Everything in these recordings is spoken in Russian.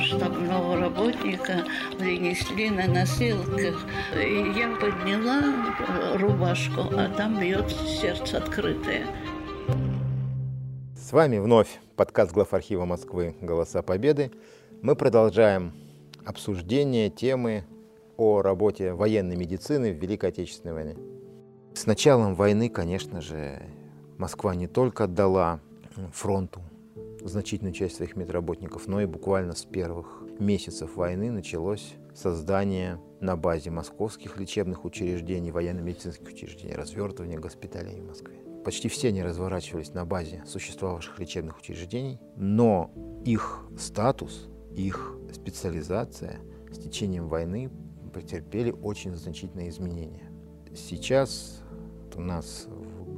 штабного работника принесли на носилках. И я подняла рубашку, а там бьет сердце открытое. С вами вновь подкаст глав архива Москвы «Голоса Победы». Мы продолжаем обсуждение темы о работе военной медицины в Великой Отечественной войне. С началом войны, конечно же, Москва не только отдала фронту значительную часть своих медработников, но и буквально с первых месяцев войны началось создание на базе московских лечебных учреждений, военно-медицинских учреждений, развертывание госпиталей в Москве. Почти все они разворачивались на базе существовавших лечебных учреждений, но их статус, их специализация с течением войны претерпели очень значительные изменения. Сейчас у нас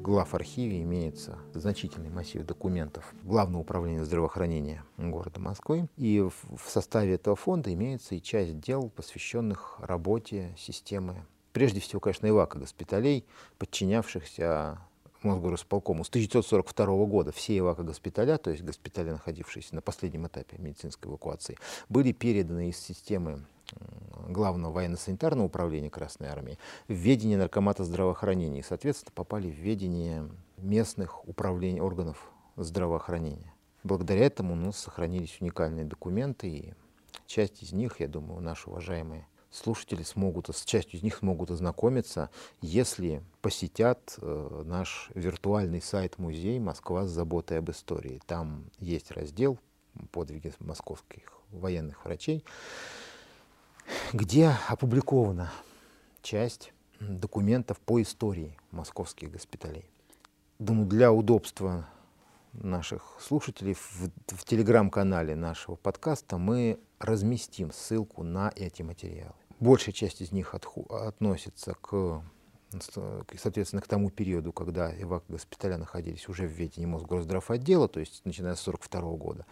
в главархиве имеется значительный массив документов Главного управления здравоохранения города Москвы. И в составе этого фонда имеется и часть дел, посвященных работе системы прежде всего, конечно, ИВАКа госпиталей, подчинявшихся Мосгорисполкому с 1942 года все эвако-госпиталя, то есть госпиталя, находившиеся на последнем этапе медицинской эвакуации, были переданы из системы главного военно-санитарного управления Красной Армии в ведение наркомата здравоохранения и, соответственно, попали в ведение местных управлений органов здравоохранения. Благодаря этому у нас сохранились уникальные документы, и часть из них, я думаю, наши уважаемые слушатели смогут, с частью из них смогут ознакомиться, если посетят э, наш виртуальный сайт-музей «Москва с заботой об истории». Там есть раздел «Подвиги московских военных врачей», где опубликована часть документов по истории московских госпиталей. Думаю, для удобства наших слушателей в, в телеграм-канале нашего подкаста мы разместим ссылку на эти материалы. Большая часть из них относится к соответственно, к тому периоду, когда эвак-госпиталя находились уже в ведении Мосгорздравотдела, то есть начиная с 1942 года.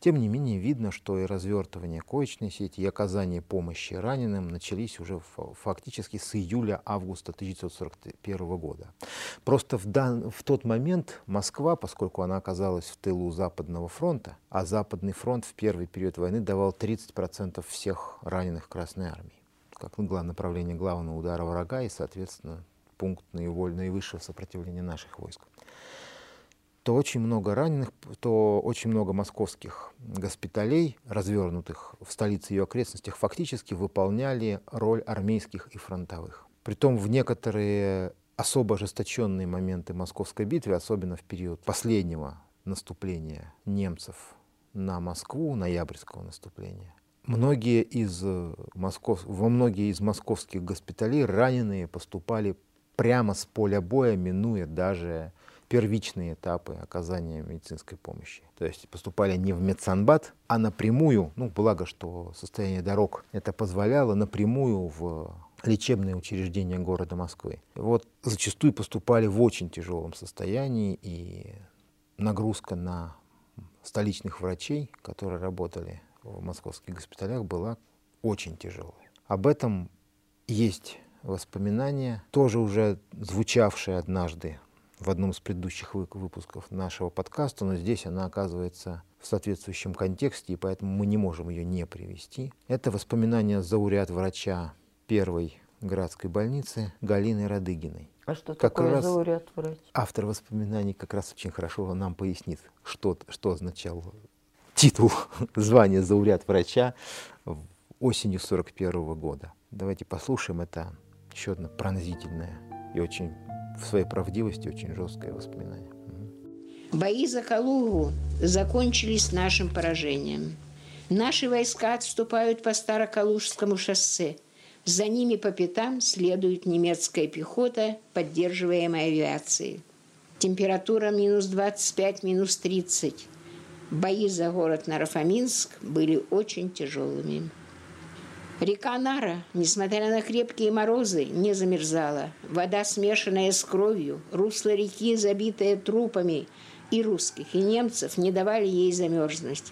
Тем не менее, видно, что и развертывание коечной сети, и оказание помощи раненым начались уже фактически с июля-августа 1941 года. Просто в, дан, в тот момент Москва, поскольку она оказалась в тылу Западного фронта, а Западный фронт в первый период войны давал 30% всех раненых Красной Армии как главное направление главного удара врага и, соответственно, пункт наиволь, наивысшего сопротивления наших войск то очень много раненых, то очень много московских госпиталей, развернутых в столице и ее окрестностях, фактически выполняли роль армейских и фронтовых. Притом в некоторые особо ожесточенные моменты московской битвы, особенно в период последнего наступления немцев на Москву, ноябрьского наступления, Многие из э, Москов... Во многие из московских госпиталей раненые поступали прямо с поля боя, минуя даже первичные этапы оказания медицинской помощи. То есть поступали не в медсанбат, а напрямую, ну, благо, что состояние дорог это позволяло, напрямую в лечебные учреждения города Москвы. Вот зачастую поступали в очень тяжелом состоянии, и нагрузка на столичных врачей, которые работали в московских госпиталях была очень тяжелая. Об этом есть воспоминания, тоже уже звучавшие однажды в одном из предыдущих выпусков нашего подкаста, но здесь она оказывается в соответствующем контексте, и поэтому мы не можем ее не привести. Это воспоминания зауряд врача первой городской больницы Галины Радыгиной. А что как такое раз зауряд врач? Автор воспоминаний как раз очень хорошо нам пояснит, что, что означал титул звания зауряд врача осенью 41 года. Давайте послушаем это еще одно пронзительное и очень в своей правдивости очень жесткое воспоминание. Бои за Калугу закончились нашим поражением. Наши войска отступают по Старокалужскому шоссе. За ними по пятам следует немецкая пехота, поддерживаемая авиацией. Температура минус 25, минус 30. Бои за город Нарафаминск были очень тяжелыми. Река Нара, несмотря на крепкие морозы, не замерзала. Вода, смешанная с кровью, русло реки, забитое трупами и русских, и немцев, не давали ей замерзнуть.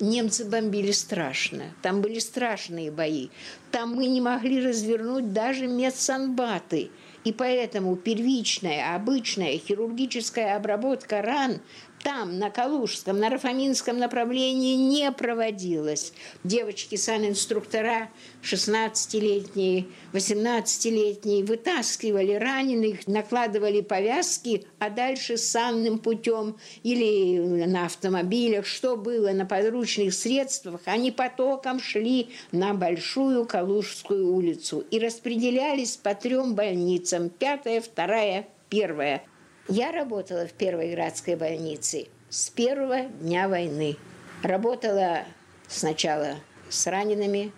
Немцы бомбили страшно. Там были страшные бои. Там мы не могли развернуть даже медсанбаты – и поэтому первичная, обычная хирургическая обработка ран там, на Калужском, на Рафаминском направлении не проводилось. Девочки, санинструктора 16-летние, 18-летние вытаскивали раненых, накладывали повязки, а дальше санным путем или на автомобилях, что было на подручных средствах, они потоком шли на Большую Калужскую улицу и распределялись по трем больницам. Пятая, вторая, первая – я работала в Первой Градской больнице с первого дня войны. Работала сначала с ранеными,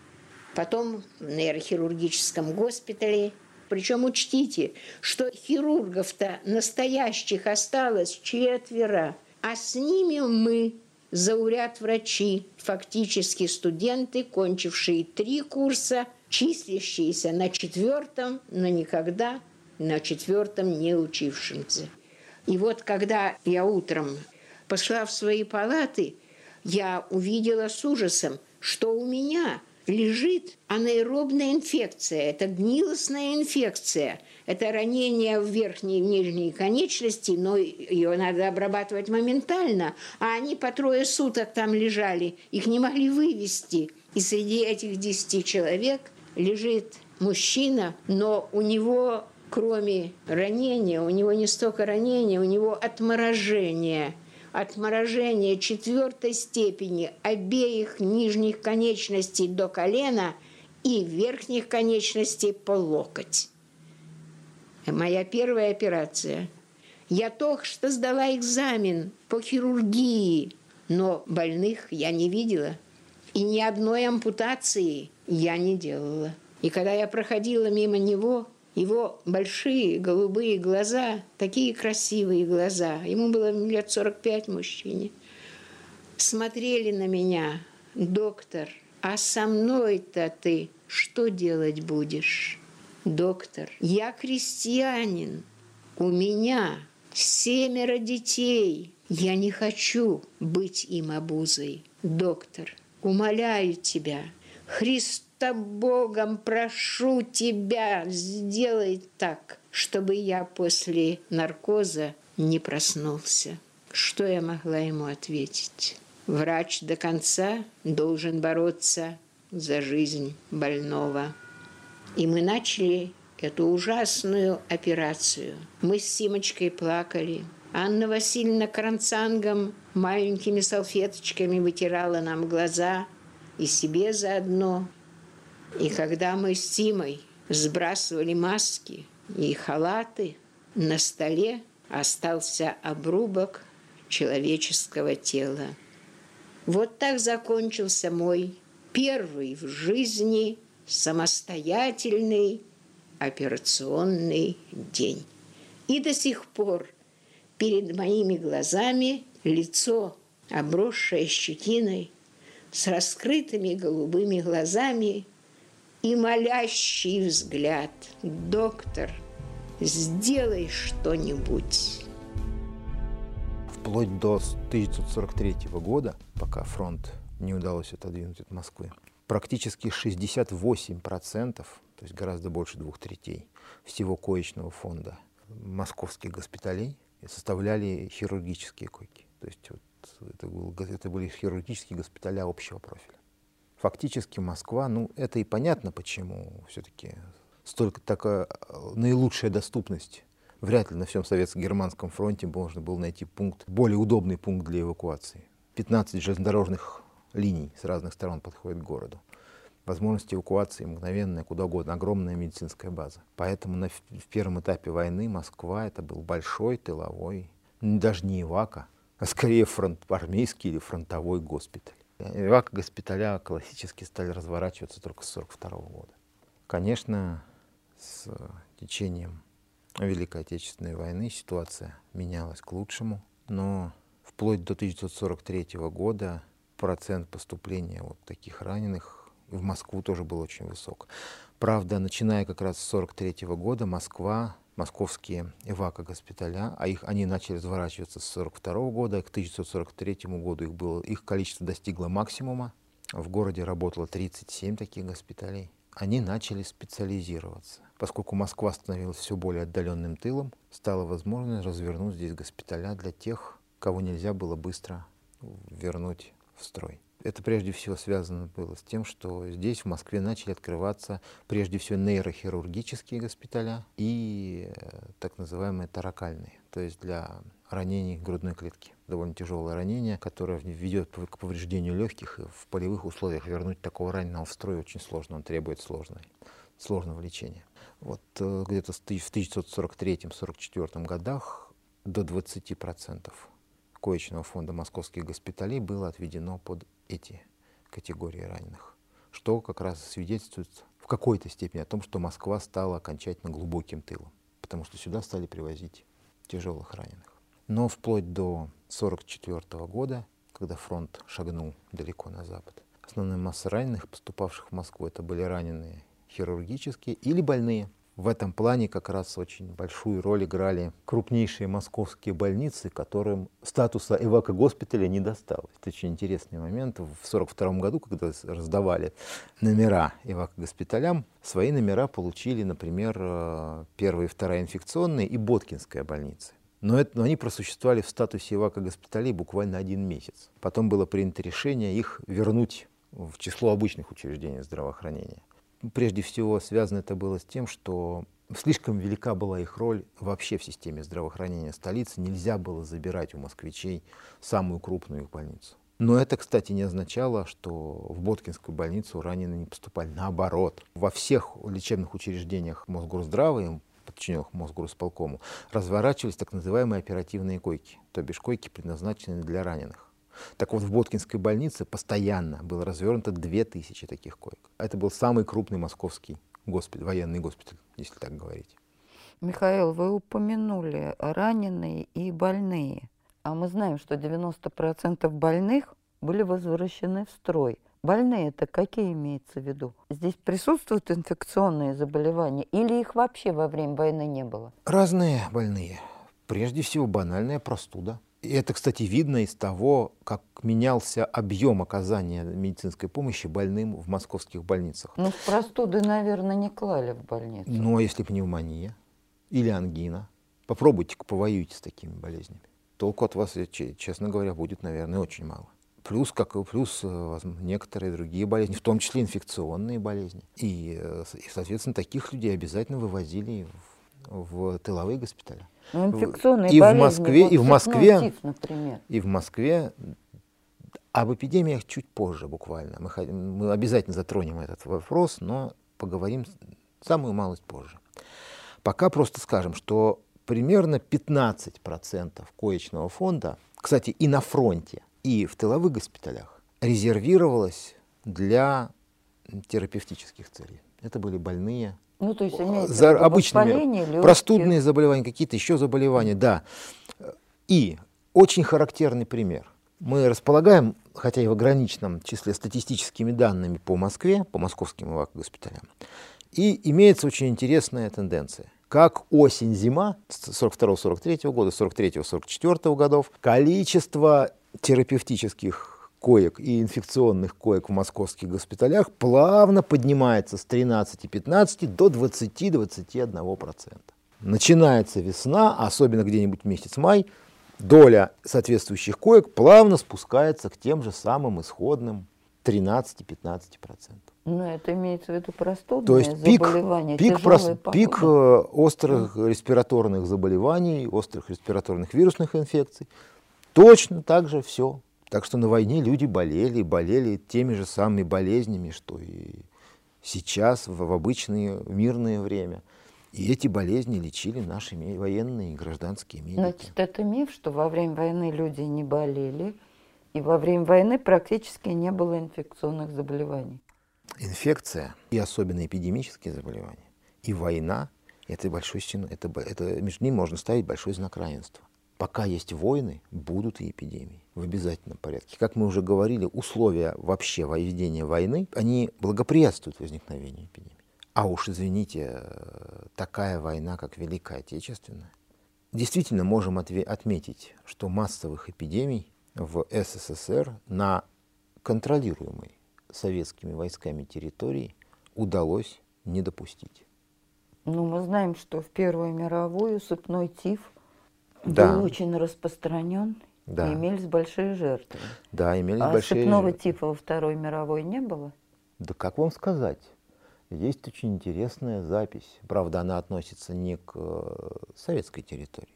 потом в нейрохирургическом госпитале. Причем учтите, что хирургов-то настоящих осталось четверо, а с ними мы, зауряд врачи, фактически студенты, кончившие три курса, числящиеся на четвертом, но никогда на четвертом не учившимся. И вот когда я утром пошла в свои палаты, я увидела с ужасом, что у меня лежит анаэробная инфекция. Это гнилостная инфекция. Это ранение в верхней и нижней конечности, но ее надо обрабатывать моментально. А они по трое суток там лежали, их не могли вывести. И среди этих десяти человек лежит мужчина, но у него кроме ранения, у него не столько ранения, у него отморожение. Отморожение четвертой степени обеих нижних конечностей до колена и верхних конечностей по локоть. Моя первая операция. Я только что сдала экзамен по хирургии, но больных я не видела. И ни одной ампутации я не делала. И когда я проходила мимо него, его большие голубые глаза, такие красивые глаза, ему было лет 45 мужчине, смотрели на меня, доктор, а со мной-то ты что делать будешь? Доктор, я крестьянин, у меня семеро детей, я не хочу быть им обузой. Доктор, умоляю тебя, Христос Христа Богом прошу тебя, сделай так, чтобы я после наркоза не проснулся. Что я могла ему ответить? Врач до конца должен бороться за жизнь больного. И мы начали эту ужасную операцию. Мы с Симочкой плакали. Анна Васильевна кранцангом маленькими салфеточками вытирала нам глаза и себе заодно. И когда мы с Тимой сбрасывали маски и халаты, на столе остался обрубок человеческого тела. Вот так закончился мой первый в жизни самостоятельный операционный день. И до сих пор перед моими глазами лицо, обросшее щетиной, с раскрытыми голубыми глазами и молящий взгляд. Доктор, сделай что-нибудь. Вплоть до 1943 года, пока фронт не удалось отодвинуть от Москвы, практически 68%, то есть гораздо больше двух третей всего коечного фонда московских госпиталей составляли хирургические койки. То есть вот это, был, это были хирургические госпиталя общего профиля фактически Москва, ну это и понятно почему, все-таки столько такая э, наилучшая доступность. Вряд ли на всем советско-германском фронте можно было найти пункт, более удобный пункт для эвакуации. 15 железнодорожных линий с разных сторон подходят к городу. Возможность эвакуации мгновенная, куда угодно, огромная медицинская база. Поэтому на, в первом этапе войны Москва это был большой тыловой, даже не эвака, а скорее фронт, армейский или фронтовой госпиталь. Эвак госпиталя классически стали разворачиваться только с 1942 года. Конечно, с течением Великой Отечественной войны ситуация менялась к лучшему, но вплоть до 1943 года процент поступления вот таких раненых в Москву тоже был очень высок. Правда, начиная как раз с 1943 года Москва московские эвако-госпиталя, а их, они начали разворачиваться с 1942 года, к 1943 году их, было, их количество достигло максимума. В городе работало 37 таких госпиталей. Они начали специализироваться. Поскольку Москва становилась все более отдаленным тылом, стало возможно развернуть здесь госпиталя для тех кого нельзя было быстро вернуть в строй. Это прежде всего связано было с тем, что здесь, в Москве, начали открываться прежде всего нейрохирургические госпиталя и э, так называемые таракальные, то есть для ранений грудной клетки. Довольно тяжелое ранение, которое ведет к повреждению легких, и в полевых условиях вернуть такого раненого в строй очень сложно, он требует сложной, сложного лечения. Вот э, где-то в 1943-1944 годах до 20% коечного фонда московских госпиталей было отведено под эти категории раненых, что как раз свидетельствует в какой-то степени о том, что Москва стала окончательно глубоким тылом, потому что сюда стали привозить тяжелых раненых. Но вплоть до 1944 года, когда фронт шагнул далеко на запад, основная масса раненых, поступавших в Москву, это были раненые хирургические или больные – в этом плане как раз очень большую роль играли крупнейшие московские больницы, которым статуса эвако-госпиталя не досталось. Это очень интересный момент. В 1942 году, когда раздавали номера эвако-госпиталям, свои номера получили, например, э, первая и вторая инфекционные и Боткинская больница. Но, это, но они просуществовали в статусе эвако-госпиталей буквально один месяц. Потом было принято решение их вернуть в число обычных учреждений здравоохранения. Прежде всего, связано это было с тем, что слишком велика была их роль вообще в системе здравоохранения столицы. Нельзя было забирать у москвичей самую крупную их больницу. Но это, кстати, не означало, что в Боткинскую больницу раненые не поступали. Наоборот, во всех лечебных учреждениях Мосгорздрава и подчиненных Мосгорсполкому разворачивались так называемые оперативные койки, то бишь койки, предназначенные для раненых. Так вот, в Боткинской больнице постоянно было развернуто 2000 таких коек. Это был самый крупный московский госпиталь, военный госпиталь, если так говорить. Михаил, вы упомянули раненые и больные. А мы знаем, что 90% больных были возвращены в строй. Больные это какие имеется в виду? Здесь присутствуют инфекционные заболевания или их вообще во время войны не было? Разные больные. Прежде всего банальная простуда – и это, кстати, видно из того, как менялся объем оказания медицинской помощи больным в московских больницах. Ну, простуды, наверное, не клали в больницу. Ну, а если пневмония или ангина? Попробуйте-ка повоюйте с такими болезнями. Толку от вас, честно говоря, будет, наверное, очень мало. Плюс, как и плюс э, некоторые другие болезни, в том числе инфекционные болезни. И, э, и соответственно, таких людей обязательно вывозили в, в тыловые госпитали. Ну, инфекционные и болезни, в Москве, вот и в Москве, тиф, например. и в Москве об эпидемиях чуть позже буквально. Мы, мы обязательно затронем этот вопрос, но поговорим самую малость позже. Пока просто скажем, что примерно 15% коечного фонда, кстати, и на фронте, и в тыловых госпиталях, резервировалось для терапевтических целей. Это были больные ну, то есть имеется за обычными простудные заболевания, какие-то еще заболевания, да. И очень характерный пример. Мы располагаем, хотя и в ограниченном числе, статистическими данными по Москве, по московским госпиталям. И имеется очень интересная тенденция. Как осень-зима 42-43 года, 43-44 годов, количество терапевтических коек и инфекционных коек в московских госпиталях плавно поднимается с 13-15 до 20-21%. Начинается весна, особенно где-нибудь месяц май, доля соответствующих коек плавно спускается к тем же самым исходным 13-15%. Ну, это имеется в виду простудные То есть пик, заболевания, пик, прос, пик э, острых респираторных заболеваний, острых респираторных вирусных инфекций. Точно так же все так что на войне люди болели, болели теми же самыми болезнями, что и сейчас, в, обычное мирное время. И эти болезни лечили наши военные и гражданские медики. Значит, это миф, что во время войны люди не болели, и во время войны практически не было инфекционных заболеваний. Инфекция, и особенно эпидемические заболевания, и война – это большой это, это между ними можно ставить большой знак равенства пока есть войны, будут и эпидемии в обязательном порядке. Как мы уже говорили, условия вообще ведения войны, они благоприятствуют возникновению эпидемии. А уж, извините, такая война, как Великая Отечественная, действительно можем отметить, что массовых эпидемий в СССР на контролируемой советскими войсками территории удалось не допустить. Ну, мы знаем, что в Первую мировую сыпной тиф да. был очень распространен Да. Имелись большие жертвы. Да, имелись а большие сыпного жертвы. типа во Второй мировой не было? Да как вам сказать? Есть очень интересная запись. Правда, она относится не к э, советской территории.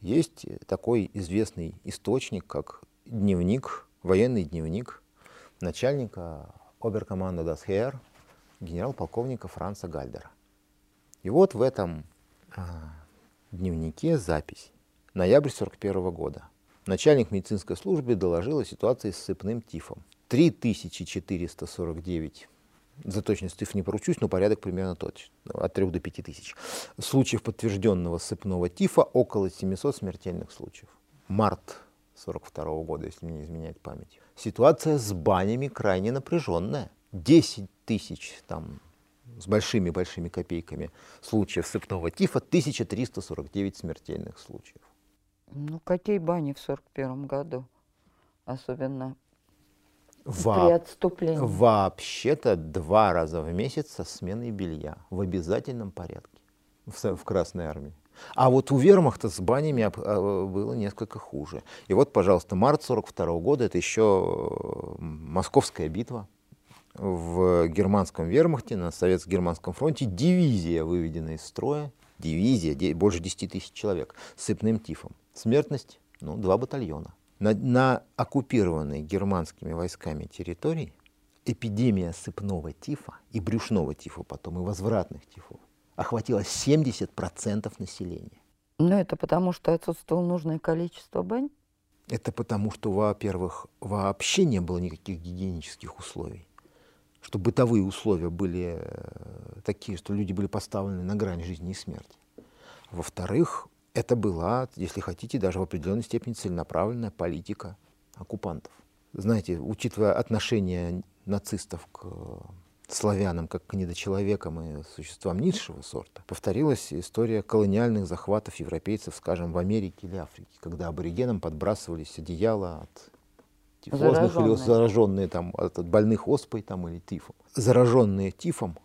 Есть такой известный источник, как дневник, военный дневник начальника оберкоманда Das Heer, генерал-полковника Франца Гальдера. И вот в этом а, дневнике запись. Ноябрь 41 года. Начальник медицинской службы доложил о ситуации с сыпным тифом. 3449 за точность цифр не поручусь, но порядок примерно тот, от 3 до 5 тысяч. Случаев подтвержденного сыпного тифа около 700 смертельных случаев. Март 42 года, если мне не изменяет память. Ситуация с банями крайне напряженная. 10 тысяч там с большими-большими копейками случаев сыпного тифа, 1349 смертельных случаев. Ну, какие бани в 41 году? Особенно Во- при отступлении. Вообще-то два раза в месяц со сменой белья в обязательном порядке в, в Красной Армии. А вот у вермахта с банями а, было несколько хуже. И вот, пожалуйста, март 42 года, это еще Московская битва. В германском вермахте на советско-германском фронте дивизия выведена из строя, дивизия, больше 10 тысяч человек, с сыпным тифом. Смертность, ну, два батальона. На, на оккупированной германскими войсками территории эпидемия сыпного тифа и брюшного тифа потом, и возвратных тифов охватила 70% населения. Ну, это потому, что отсутствовало нужное количество бань? Это потому, что, во-первых, вообще не было никаких гигиенических условий, что бытовые условия были э, такие, что люди были поставлены на грань жизни и смерти. Во-вторых, это была, если хотите, даже в определенной степени целенаправленная политика оккупантов. Знаете, учитывая отношение нацистов к э, славянам как к недочеловекам и существам низшего сорта, повторилась история колониальных захватов европейцев, скажем, в Америке или Африке, когда аборигенам подбрасывались одеяла от тифозных или Зараженные. зараженные там, от, от больных оспой там, или тифом. Зараженные тифом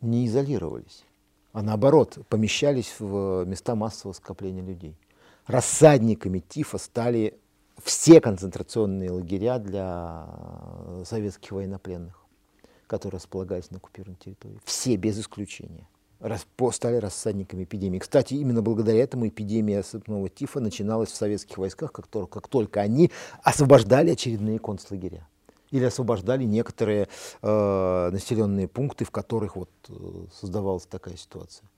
не изолировались, а наоборот помещались в места массового скопления людей. Рассадниками тифа стали все концентрационные лагеря для советских военнопленных, которые располагались на оккупированной территории. Все, без исключения. Рас- стали рассадниками эпидемии. Кстати, именно благодаря этому эпидемия сыпного тифа начиналась в советских войсках, как, тор- как только они освобождали очередные концлагеря. Или освобождали некоторые э, населенные пункты, в которых вот, э, создавалась такая ситуация.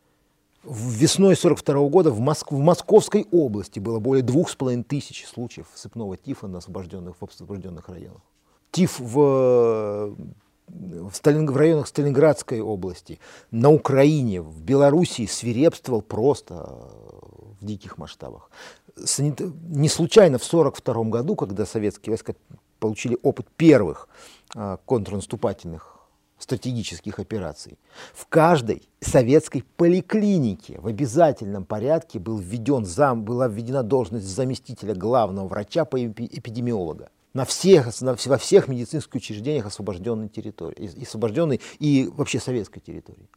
Весной 42 года в, Моск- в Московской области было более двух с половиной тысяч случаев сыпного тифа на освобожденных, в освобожденных районах. Тиф в, в, Сталин- в районах Сталинградской области, на Украине, в Белоруссии свирепствовал просто э, в диких масштабах. Не случайно в 1942 году, когда советские войска получили опыт первых а, контрнаступательных стратегических операций. В каждой советской поликлинике в обязательном порядке был введен зам, была введена должность заместителя главного врача по эпи- эпидемиолога. На всех, на, во всех медицинских учреждениях освобожденной территории, освобожденной и вообще советской территории.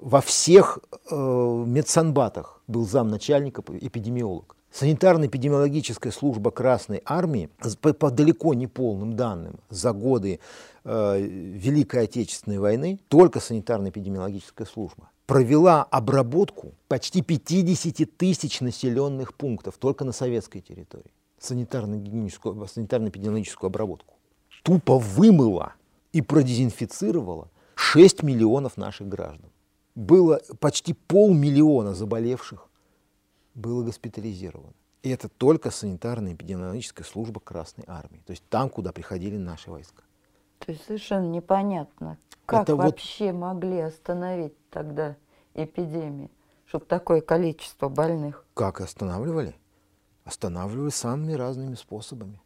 Во всех э, медсанбатах был замначальника эпидемиолог. Санитарно-эпидемиологическая служба Красной Армии, по, по далеко не полным данным, за годы э, Великой Отечественной войны, только санитарно-эпидемиологическая служба, провела обработку почти 50 тысяч населенных пунктов только на советской территории. Санитарно-эпидемиологическую обработку. Тупо вымыла и продезинфицировала 6 миллионов наших граждан. Было почти полмиллиона заболевших было госпитализировано. И это только санитарно-эпидемиологическая служба Красной Армии. То есть там, куда приходили наши войска. То есть совершенно непонятно, как Это вот- вообще могли остановить тогда эпидемию, чтобы такое количество больных. Как останавливали? Останавливали самыми разными способами.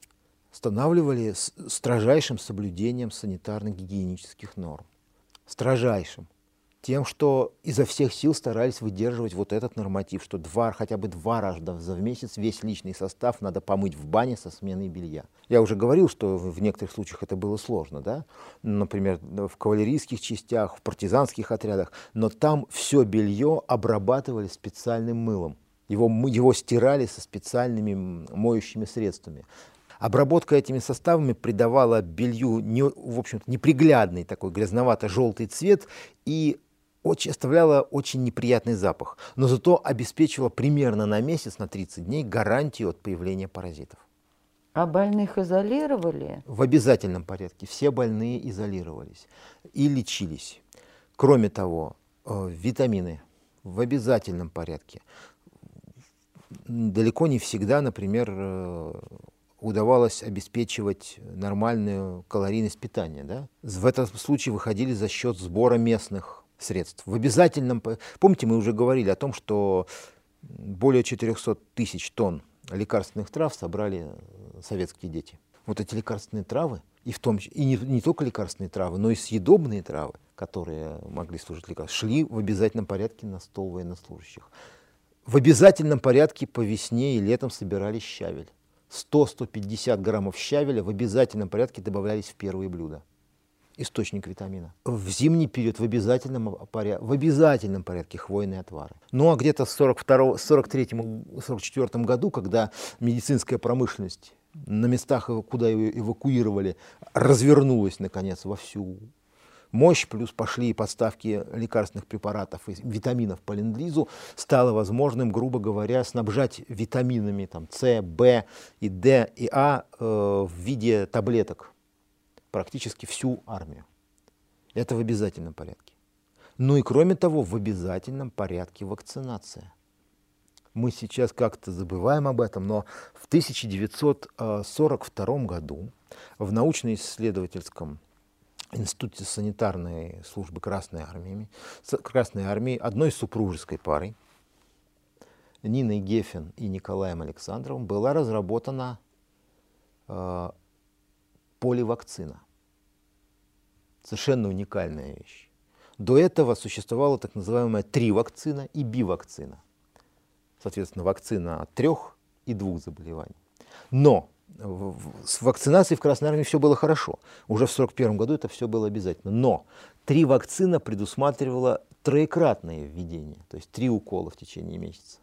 Останавливали с строжайшим соблюдением санитарно-гигиенических норм. Строжайшим. Тем, что изо всех сил старались выдерживать вот этот норматив, что два, хотя бы два раза за месяц весь личный состав надо помыть в бане со сменой белья. Я уже говорил, что в некоторых случаях это было сложно, да? например, в кавалерийских частях, в партизанских отрядах, но там все белье обрабатывали специальным мылом. Его, его стирали со специальными моющими средствами. Обработка этими составами придавала белью, не, в общем-то, неприглядный такой грязновато-желтый цвет и очень, оставляла очень неприятный запах, но зато обеспечивала примерно на месяц, на 30 дней гарантию от появления паразитов. А больных изолировали? В обязательном порядке. Все больные изолировались и лечились. Кроме того, э, витамины в обязательном порядке. Далеко не всегда, например, э, удавалось обеспечивать нормальную калорийность питания. Да? В этом случае выходили за счет сбора местных средств. В обязательном... Помните, мы уже говорили о том, что более 400 тысяч тонн лекарственных трав собрали советские дети. Вот эти лекарственные травы, и, в том, и не, не только лекарственные травы, но и съедобные травы, которые могли служить лекарством, шли в обязательном порядке на стол военнослужащих. В обязательном порядке по весне и летом собирали щавель. 100-150 граммов щавеля в обязательном порядке добавлялись в первые блюда. Источник витамина. В зимний период в обязательном, порядке, в обязательном порядке хвойные отвары. Ну а где-то в 43-44 году, когда медицинская промышленность на местах, куда ее эвакуировали, развернулась, наконец, во всю мощь, плюс пошли и подставки лекарственных препаратов и витаминов по ленд-лизу, стало возможным, грубо говоря, снабжать витаминами там, С, В и Д и А э, в виде таблеток практически всю армию. Это в обязательном порядке. Ну и кроме того, в обязательном порядке вакцинация – мы сейчас как-то забываем об этом, но в 1942 году в научно-исследовательском институте санитарной службы Красной Армии, Красной Армии одной супружеской парой, Ниной Гефен и Николаем Александровым, была разработана э, поливакцина. Совершенно уникальная вещь. До этого существовала так называемая три-вакцина и бивакцина – соответственно, вакцина от трех и двух заболеваний. Но с вакцинацией в Красной Армии все было хорошо. Уже в 1941 году это все было обязательно. Но три вакцина предусматривала троекратное введение, то есть три укола в течение месяца.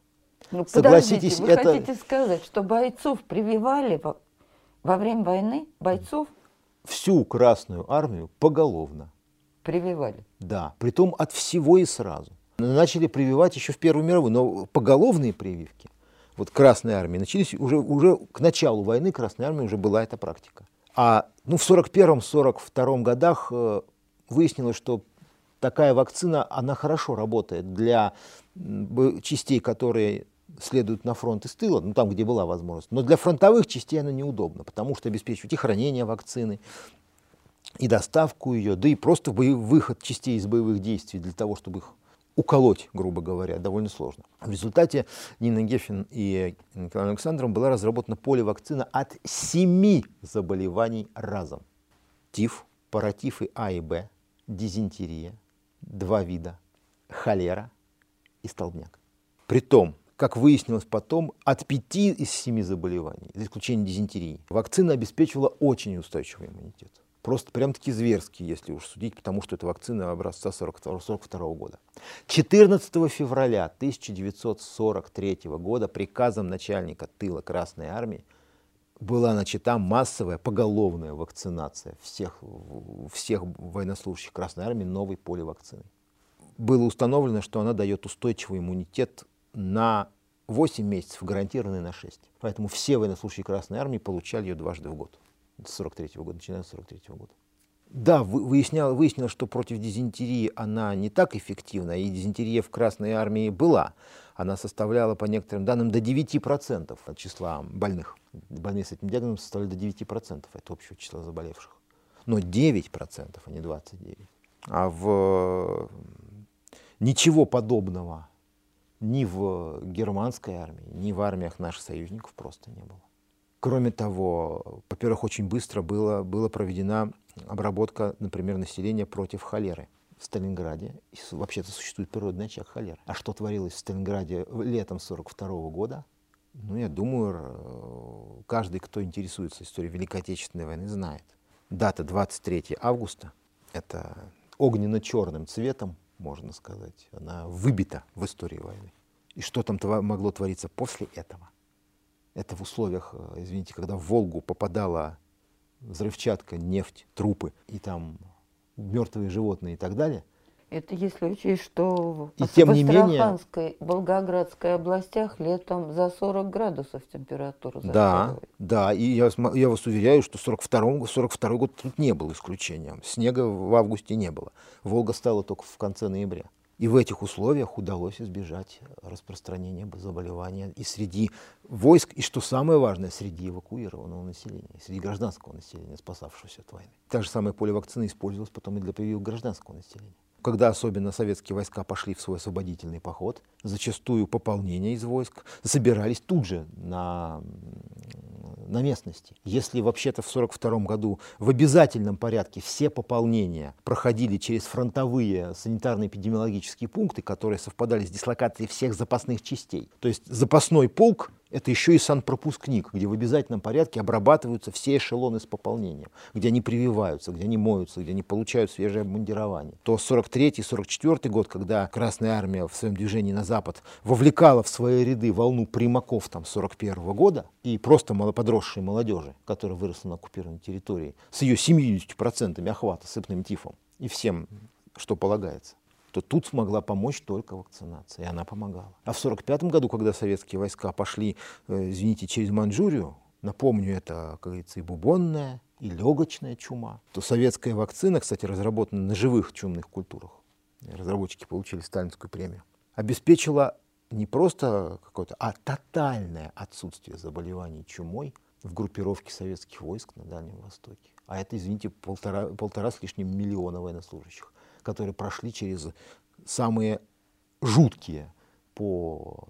Ну, Согласитесь, вы это... хотите сказать, что бойцов прививали во, время войны? Бойцов? Всю Красную Армию поголовно. Прививали? Да, притом от всего и сразу. Начали прививать еще в Первую мировую, но поголовные прививки, вот Красной армии, начались уже, уже к началу войны Красной армии уже была эта практика. А ну, в 41-42 годах э, выяснилось, что такая вакцина, она хорошо работает для частей, которые следуют на фронт из тыла, ну там, где была возможность. Но для фронтовых частей она неудобна, потому что обеспечивать и хранение вакцины, и доставку ее, да и просто выход частей из боевых действий для того, чтобы их уколоть, грубо говоря, довольно сложно. В результате Нина Гефин и Николаем Александром была разработана поливакцина от семи заболеваний разом. Тиф, паратифы А и Б, дизентерия, два вида, холера и столбняк. Притом, как выяснилось потом, от пяти из семи заболеваний, за исключением дизентерии, вакцина обеспечивала очень устойчивый иммунитет. Просто прям-таки зверский, если уж судить, потому что это вакцина образца 42, 42 года. 14 февраля 1943 года приказом начальника тыла Красной Армии была начата массовая поголовная вакцинация всех, всех военнослужащих Красной Армии новой поливакциной. Было установлено, что она дает устойчивый иммунитет на 8 месяцев, гарантированный на 6. Поэтому все военнослужащие Красной Армии получали ее дважды в год с 43 -го года, начиная с 43 -го года. Да, выяснял, выяснилось, что против дизентерии она не так эффективна, и дизентерия в Красной армии была. Она составляла, по некоторым данным, до 9% от числа больных. Больные с этим диагнозом составляли до 9% от общего числа заболевших. Но 9%, а не 29%. А в ничего подобного ни в германской армии, ни в армиях наших союзников просто не было. Кроме того, во-первых, очень быстро было, проведена обработка, например, населения против холеры в Сталинграде. Вообще-то существует природный очаг холеры. А что творилось в Сталинграде летом 1942 года? Ну, я думаю, каждый, кто интересуется историей Великой Отечественной войны, знает. Дата 23 августа. Это огненно-черным цветом, можно сказать. Она выбита в истории войны. И что там могло твориться после этого? Это в условиях, э, извините, когда в Волгу попадала взрывчатка, нефть, трупы, и там мертвые животные и так далее. Это если учесть, что и в тем не менее... Волгоградской областях летом за 40 градусов температура Да, да, и я, я вас уверяю, что 42 42 год тут не был исключением. Снега в августе не было. Волга стала только в конце ноября. И в этих условиях удалось избежать распространения заболевания и среди войск, и что самое важное, среди эвакуированного населения, среди гражданского населения, спасавшегося от войны. Та же самая поле вакцины использовалась потом и для прививок гражданского населения. Когда особенно советские войска пошли в свой освободительный поход, зачастую пополнения из войск собирались тут же на на местности. Если вообще-то в 1942 году в обязательном порядке все пополнения проходили через фронтовые санитарно-эпидемиологические пункты, которые совпадали с дислокацией всех запасных частей, то есть запасной полк это еще и санпропускник, где в обязательном порядке обрабатываются все эшелоны с пополнением, где они прививаются, где они моются, где они получают свежее обмундирование. То 43-44 год, когда Красная Армия в своем движении на Запад вовлекала в свои ряды волну примаков там, 41 -го года и просто подросшей молодежи, которая выросла на оккупированной территории, с ее 70% охвата сыпным тифом и всем, что полагается то тут смогла помочь только вакцинация, и она помогала. А в 1945 году, когда советские войска пошли, э, извините, через Маньчжурию, напомню, это, как говорится, и бубонная, и легочная чума, то советская вакцина, кстати, разработана на живых чумных культурах, разработчики получили сталинскую премию, обеспечила не просто какое-то, а тотальное отсутствие заболеваний чумой в группировке советских войск на Дальнем Востоке. А это, извините, полтора, полтора с лишним миллиона военнослужащих которые прошли через самые жуткие по,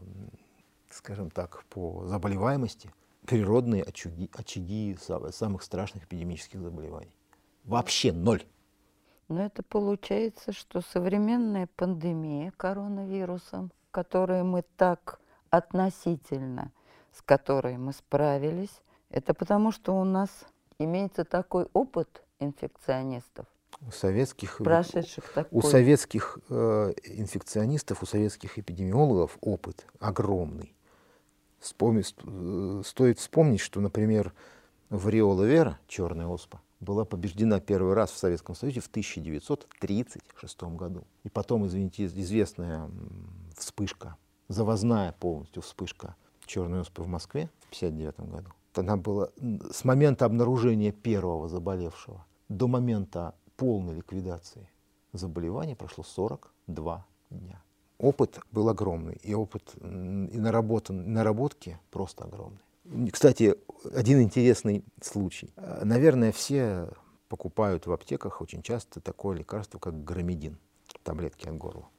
скажем так, по заболеваемости природные очаги, очаги самых страшных эпидемических заболеваний. Вообще ноль. Но это получается, что современная пандемия коронавирусом, которой мы так относительно, с которой мы справились, это потому, что у нас имеется такой опыт инфекционистов, у советских, прошедших такой. У советских э, инфекционистов, у советских эпидемиологов опыт огромный. Вспомни, э, стоит вспомнить, что, например, вариола вера, черная оспа, была побеждена первый раз в Советском Союзе в 1936 году. И потом, извините, известная вспышка, завозная полностью вспышка черной оспы в Москве в 1959 году. Она была с момента обнаружения первого заболевшего до момента полной ликвидации заболевания прошло 42 дня. Опыт был огромный, и опыт и наработан, наработки просто огромные. Кстати, один интересный случай. Наверное, все покупают в аптеках очень часто такое лекарство, как громедин, таблетки от горла.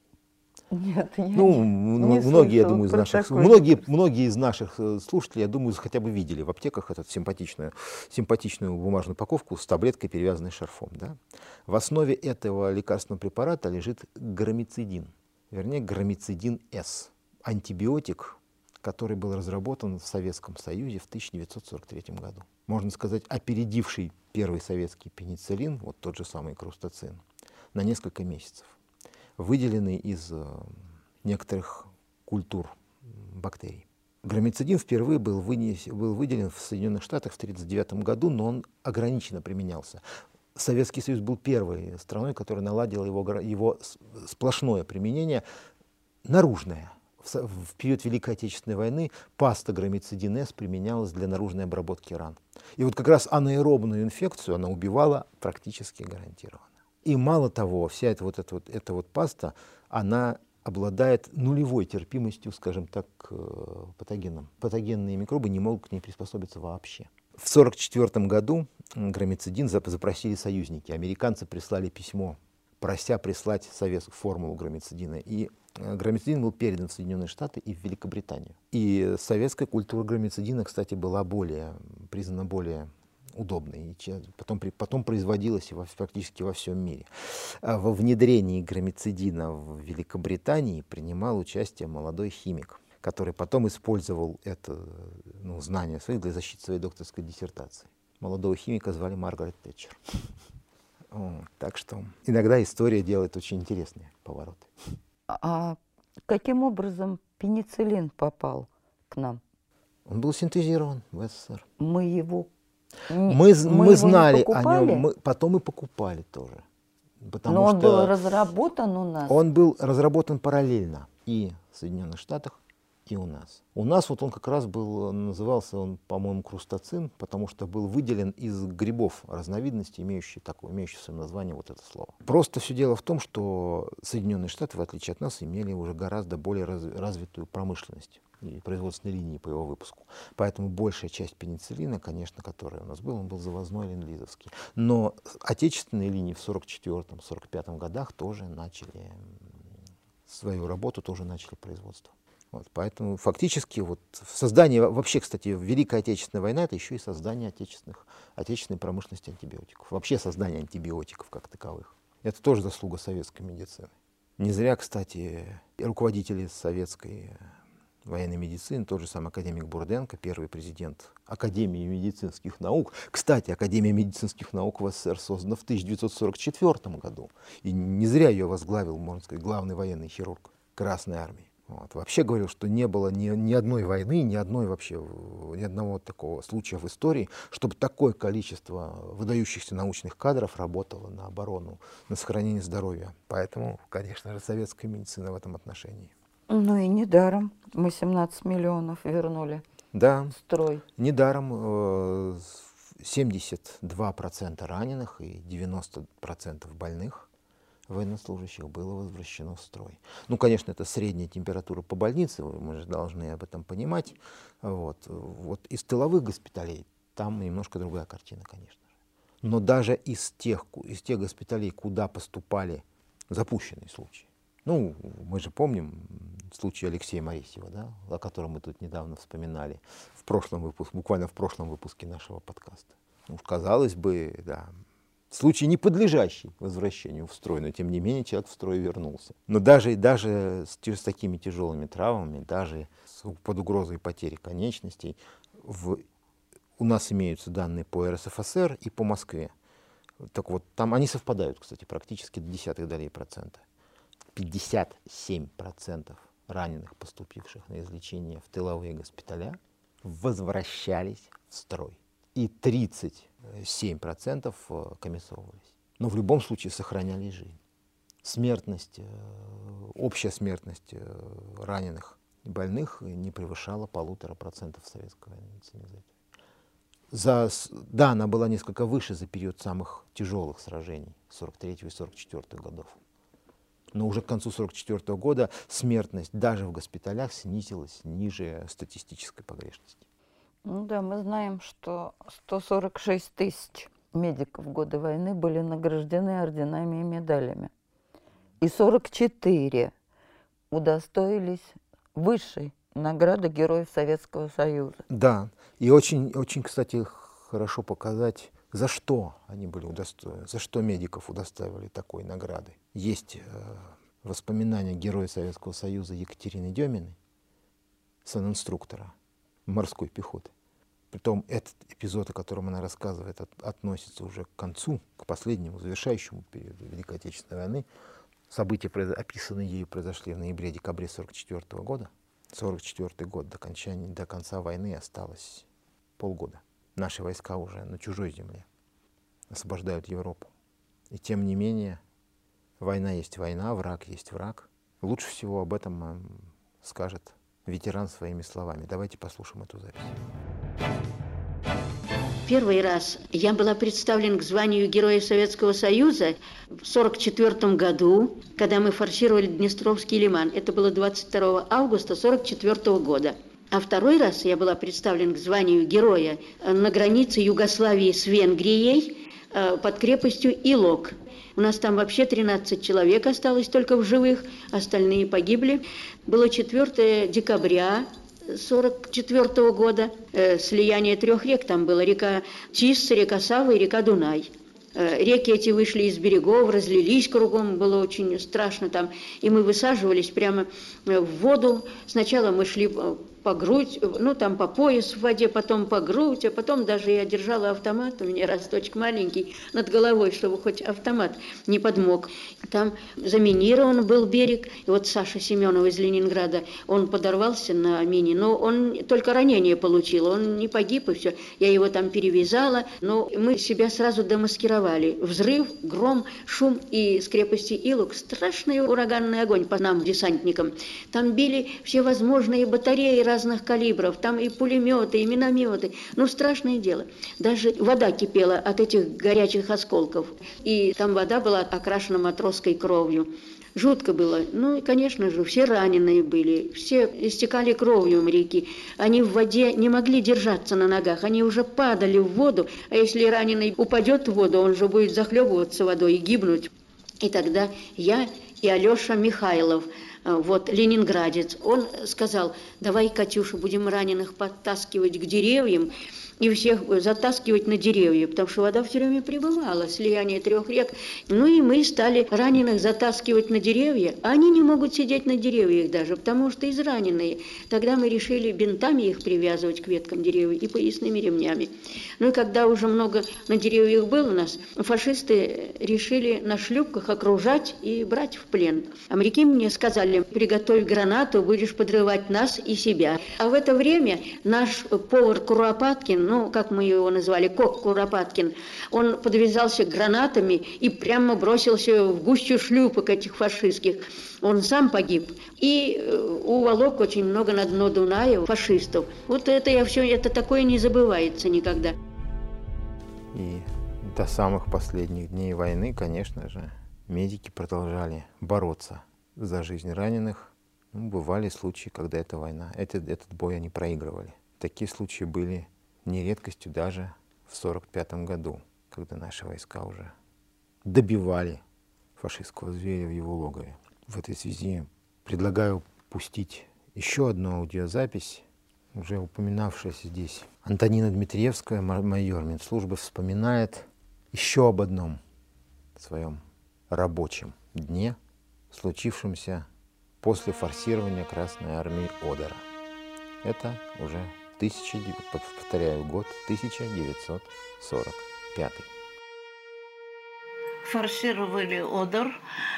Нет, я ну, не, не многие, я думаю, из наших, многие, многие из наших э, слушателей, я думаю, хотя бы видели в аптеках эту симпатичную, симпатичную бумажную упаковку с таблеткой, перевязанной шарфом. Да? В основе этого лекарственного препарата лежит громицидин, вернее, громицидин-С, антибиотик, который был разработан в Советском Союзе в 1943 году. Можно сказать, опередивший первый советский пенициллин, вот тот же самый крустацин, на несколько месяцев выделены из э, некоторых культур бактерий. Громицидин впервые был, вынес, был выделен в Соединенных Штатах в 1939 году, но он ограниченно применялся. Советский Союз был первой страной, которая наладила его, его сплошное применение наружное. В, период Великой Отечественной войны паста громицидин С применялась для наружной обработки ран. И вот как раз анаэробную инфекцию она убивала практически гарантированно. И мало того, вся эта вот, эта вот, эта вот паста, она обладает нулевой терпимостью, скажем так, к э, патогенам. Патогенные микробы не могут к ней приспособиться вообще. В 1944 году громицидин запросили союзники. Американцы прислали письмо, прося прислать советскую формулу громицидина. И э, громицидин был передан в Соединенные Штаты и в Великобританию. И советская культура громицидина, кстати, была более, признана более удобной, и потом, потом производилась во, практически во всем мире. А во внедрении громицидина в Великобритании принимал участие молодой химик, который потом использовал это ну, знание своих для защиты своей докторской диссертации. Молодого химика звали Маргарет Тэтчер. так что иногда история делает очень интересные повороты. А каким образом пенициллин попал к нам? Он был синтезирован в СССР. Мы его мы, мы, мы знали о нем, мы потом и покупали тоже. Потому Но он что был разработан у нас? Он был разработан параллельно и в Соединенных Штатах, и у нас. У нас вот он как раз был, назывался он, по-моему, крустацин, потому что был выделен из грибов разновидности, имеющие такое, имеющие в своем названии вот это слово. Просто все дело в том, что Соединенные Штаты, в отличие от нас, имели уже гораздо более раз, развитую промышленность производственной линии по его выпуску. Поэтому большая часть пенициллина, конечно, который у нас был, он был завозной ленд-лизовский. Но отечественные линии в 1944-1945 годах тоже начали свою работу, тоже начали производство. Вот, поэтому фактически вот создание, вообще, кстати, Великая Отечественная война, это еще и создание отечественных, отечественной промышленности антибиотиков. Вообще создание антибиотиков как таковых. Это тоже заслуга советской медицины. Не зря, кстати, руководители советской военной медицины, тот же самый академик Бурденко, первый президент Академии медицинских наук. Кстати, Академия медицинских наук в СССР создана в 1944 году. И не зря ее возглавил, можно сказать, главный военный хирург Красной Армии. Вот. Вообще говорил, что не было ни, ни одной войны, ни одной вообще, ни одного такого случая в истории, чтобы такое количество выдающихся научных кадров работало на оборону, на сохранение здоровья. Поэтому, конечно же, советская медицина в этом отношении. Ну и недаром мы 17 миллионов вернули. Да. Строй. Недаром 72% э, раненых и 90% больных военнослужащих было возвращено в строй. Ну, конечно, это средняя температура по больнице, мы же должны об этом понимать. Вот, вот из тыловых госпиталей там немножко другая картина, конечно же. Но даже из тех, из тех госпиталей, куда поступали запущенные случаи, ну, мы же помним случай Алексея Морисева, да, о котором мы тут недавно вспоминали, в прошлом выпуске, буквально в прошлом выпуске нашего подкаста. Ну, казалось бы, да, случай не подлежащий возвращению в строй, но тем не менее человек в строй вернулся. Но даже, даже с, с такими тяжелыми травмами, даже с, под угрозой потери конечностей, в, у нас имеются данные по РСФСР и по Москве. Так вот, там они совпадают, кстати, практически до десятых долей процента. 57% раненых, поступивших на излечение в тыловые госпиталя, возвращались в строй. И 37% э, комиссовывались. Но в любом случае сохраняли жизнь. Смертность, э, общая смертность э, раненых и больных не превышала полутора процентов военной медицины. За, да, она была несколько выше за период самых тяжелых сражений 43 и 44 годов но уже к концу 1944 года смертность даже в госпиталях снизилась ниже статистической погрешности. Ну да, мы знаем, что 146 тысяч медиков в годы войны были награждены орденами и медалями. И 44 удостоились высшей награды Героев Советского Союза. Да, и очень, очень, кстати, хорошо показать за что они были удостоены, за что медиков удостаивали такой награды. Есть э, воспоминания героя Советского Союза Екатерины Деминой, сан-инструктора морской пехоты. Притом этот эпизод, о котором она рассказывает, от, относится уже к концу, к последнему, завершающему периоду Великой Отечественной войны. События, описанные ею, произошли в ноябре-декабре 1944 года. 1944 год, до, окончания, до конца войны осталось полгода наши войска уже на чужой земле освобождают Европу. И тем не менее, война есть война, враг есть враг. Лучше всего об этом скажет ветеран своими словами. Давайте послушаем эту запись. Первый раз я была представлен к званию Героя Советского Союза в 1944 году, когда мы форсировали Днестровский лиман. Это было 22 августа 1944 года. А второй раз я была представлена к званию героя э, на границе Югославии с Венгрией э, под крепостью Илок. У нас там вообще 13 человек осталось только в живых, остальные погибли. Было 4 декабря 1944 года. Э, слияние трех рек там было. Река Тис, река Сава и река Дунай. Реки эти вышли из берегов, разлились кругом, было очень страшно там. И мы высаживались прямо в воду. Сначала мы шли по грудь, ну там по пояс в воде, потом по грудь, а потом даже я держала автомат, у меня росточек маленький, над головой, чтобы хоть автомат не подмог. Там заминирован был берег, и вот Саша Семенов из Ленинграда, он подорвался на мине, но он только ранение получил, он не погиб и все. Я его там перевязала, но мы себя сразу демаскировали. Взрыв, гром, шум и с крепости Илук страшный ураганный огонь по нам, десантникам. Там били все возможные батареи разных калибров, там и пулеметы, и минометы. Ну, страшное дело. Даже вода кипела от этих горячих осколков. И там вода была окрашена матросской кровью. Жутко было. Ну и, конечно же, все раненые были, все истекали кровью моряки. Они в воде не могли держаться на ногах, они уже падали в воду, а если раненый упадет в воду, он же будет захлебываться водой и гибнуть. И тогда я и Алеша Михайлов, вот ленинградец, он сказал, давай, Катюша, будем раненых подтаскивать к деревьям, и всех затаскивать на деревья, потому что вода все время прибывала, слияние трех рек. Ну и мы стали раненых затаскивать на деревья, они не могут сидеть на деревьях даже, потому что израненные. Тогда мы решили бинтами их привязывать к веткам деревьев и поясными ремнями. Ну и когда уже много на деревьях было у нас, фашисты решили на шлюпках окружать и брать в плен. А моряки мне сказали, приготовь гранату, будешь подрывать нас и себя. А в это время наш повар Куропаткин, ну, как мы его назвали, Кок Куропаткин, он подвязался гранатами и прямо бросился в гущу шлюпок этих фашистских. Он сам погиб и э, уволок очень много на дно Дуная фашистов. Вот это я все, это такое не забывается никогда. И до самых последних дней войны, конечно же, медики продолжали бороться за жизнь раненых. Ну, бывали случаи, когда эта война, этот, этот бой они проигрывали. Такие случаи были не редкостью даже в 1945 году, когда наши войска уже добивали фашистского зверя в его логове. В этой связи предлагаю пустить еще одну аудиозапись, уже упоминавшаяся здесь. Антонина Дмитриевская, майор Минслужбы, вспоминает еще об одном своем рабочем дне, случившемся после форсирования Красной Армии Одера. Это уже 1900, повторяю, год 1945 форсировали Одер,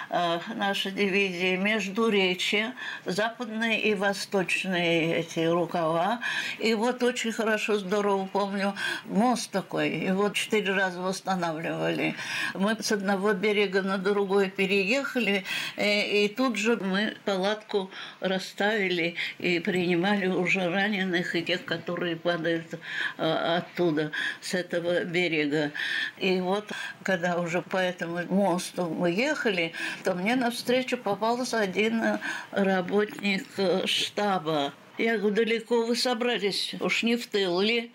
э, наша дивизия, между речи, западные и восточные эти рукава. И вот очень хорошо, здорово помню, мост такой. И вот четыре раза восстанавливали. Мы с одного берега на другой переехали, и, э, и тут же мы палатку расставили и принимали уже раненых и тех, которые падают э, оттуда, с этого берега. И вот когда уже по этому мосту мы ехали, то мне навстречу попался один э, работник э, штаба. Я говорю, далеко вы собрались, уж не в тыл ли?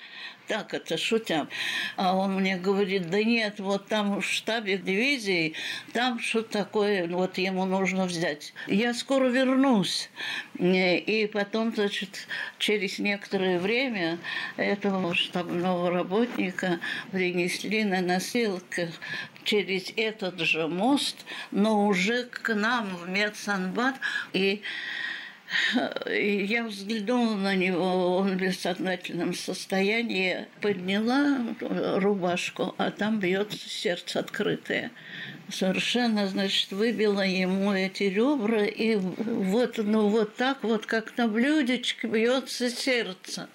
так это, шутя. А он мне говорит, да нет, вот там в штабе дивизии, там что-то такое, вот ему нужно взять. Я скоро вернусь. И потом, значит, через некоторое время этого штабного работника принесли на носилках через этот же мост, но уже к нам в медсанбат. И я взглянула на него, он в бессознательном состоянии, подняла рубашку, а там бьется сердце открытое. Совершенно, значит, выбила ему эти ребра, и вот, ну, вот так вот, как на блюдечке, бьется сердце.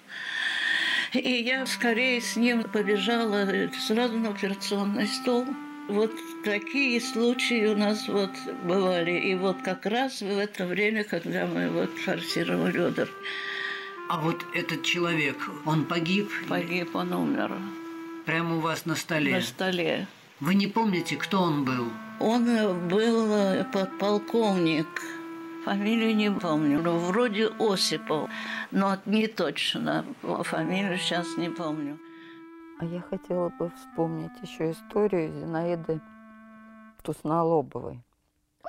И я скорее с ним побежала сразу на операционный стол. Вот такие случаи у нас вот бывали. И вот как раз в это время, когда мы вот форсировали Одер. А вот этот человек, он погиб? Погиб, он умер. Прямо у вас на столе? На столе. Вы не помните, кто он был? Он был подполковник. Фамилию не помню. Ну, вроде Осипов, но не точно. Фамилию сейчас не помню. А я хотела бы вспомнить еще историю Зинаиды Туснолобовой.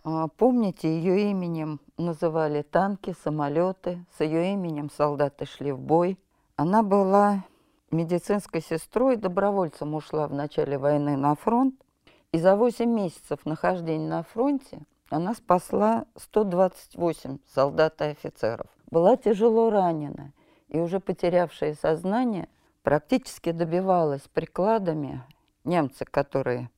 А, помните, ее именем называли танки, самолеты, с ее именем солдаты шли в бой. Она была медицинской сестрой, добровольцем ушла в начале войны на фронт. И за 8 месяцев нахождения на фронте она спасла 128 солдат и офицеров. была тяжело ранена и уже потерявшая сознание практически добивалась прикладами немцы, которые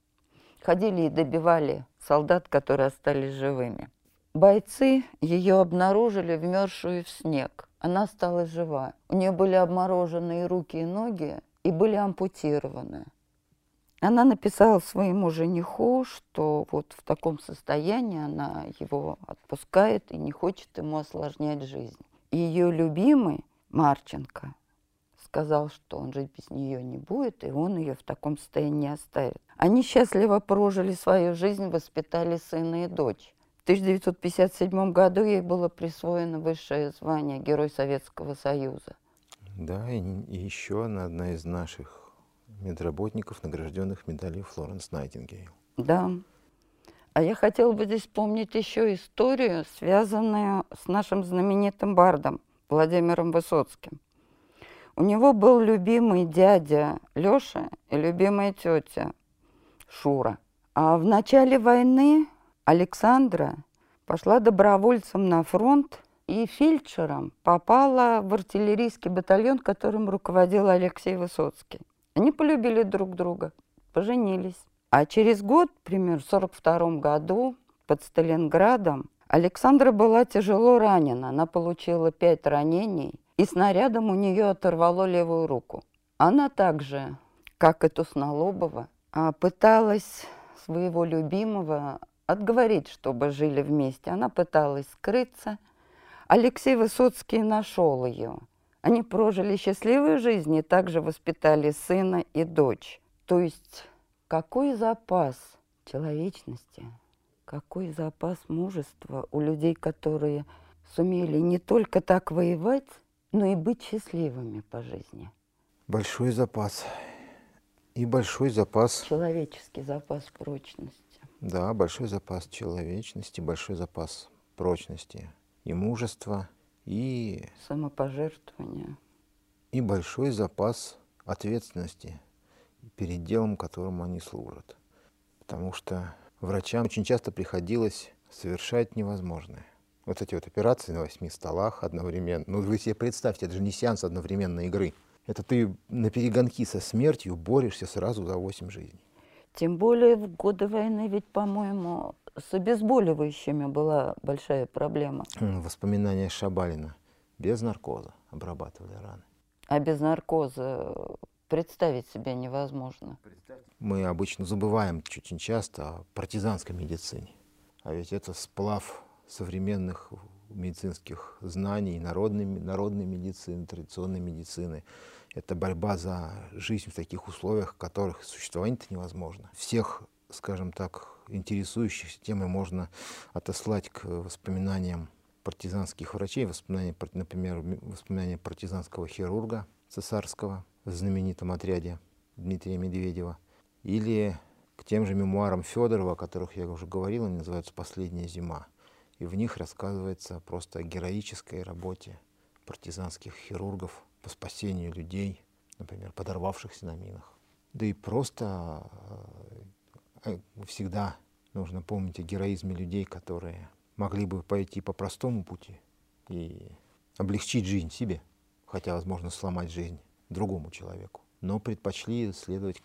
ходили и добивали солдат, которые остались живыми. Бойцы ее обнаружили вмерзшую в снег. Она стала жива. У нее были обмороженные руки и ноги и были ампутированы. Она написала своему жениху, что вот в таком состоянии она его отпускает и не хочет ему осложнять жизнь. И ее любимый Марченко сказал, что он жить без нее не будет, и он ее в таком состоянии оставит. Они счастливо прожили свою жизнь, воспитали сына и дочь. В 1957 году ей было присвоено высшее звание Герой Советского Союза. Да, и, и еще она одна из наших медработников, награжденных медалью Флоренс Найтингейл. Да. А я хотела бы здесь вспомнить еще историю, связанную с нашим знаменитым бардом Владимиром Высоцким. У него был любимый дядя Леша и любимая тетя Шура. А в начале войны Александра пошла добровольцем на фронт и фельдшером попала в артиллерийский батальон, которым руководил Алексей Высоцкий. Они полюбили друг друга, поженились. А через год, примерно в 1942 году, под Сталинградом, Александра была тяжело ранена. Она получила пять ранений, и снарядом у нее оторвало левую руку. Она также, как и Туснолобова, а, пыталась своего любимого отговорить, чтобы жили вместе. Она пыталась скрыться. Алексей Высоцкий нашел ее – они прожили счастливую жизнь и также воспитали сына и дочь. То есть какой запас человечности, какой запас мужества у людей, которые сумели не только так воевать, но и быть счастливыми по жизни. Большой запас. И большой запас... Человеческий запас прочности. Да, большой запас человечности, большой запас прочности и мужества – и... Самопожертвование. И большой запас ответственности перед делом, которым они служат. Потому что врачам очень часто приходилось совершать невозможное. Вот эти вот операции на восьми столах одновременно. Ну, вы себе представьте, это же не сеанс одновременной игры. Это ты на перегонки со смертью борешься сразу за восемь жизней. Тем более в годы войны ведь, по-моему, с обезболивающими была большая проблема. Воспоминания Шабалина. Без наркоза обрабатывали раны. А без наркоза представить себе невозможно. Мы обычно забываем очень часто о партизанской медицине. А ведь это сплав современных медицинских знаний, народной, народной медицины, традиционной медицины. Это борьба за жизнь в таких условиях, в которых существование-то невозможно. Всех, скажем так, интересующихся темой можно отослать к воспоминаниям партизанских врачей, воспоминания, например, воспоминания партизанского хирурга цесарского в знаменитом отряде Дмитрия Медведева, или к тем же мемуарам Федорова, о которых я уже говорил, они называются «Последняя зима». И в них рассказывается просто о героической работе партизанских хирургов по спасению людей, например, подорвавшихся на минах. Да и просто э, всегда нужно помнить о героизме людей, которые могли бы пойти по простому пути и облегчить жизнь себе, хотя, возможно, сломать жизнь другому человеку. Но предпочли следовать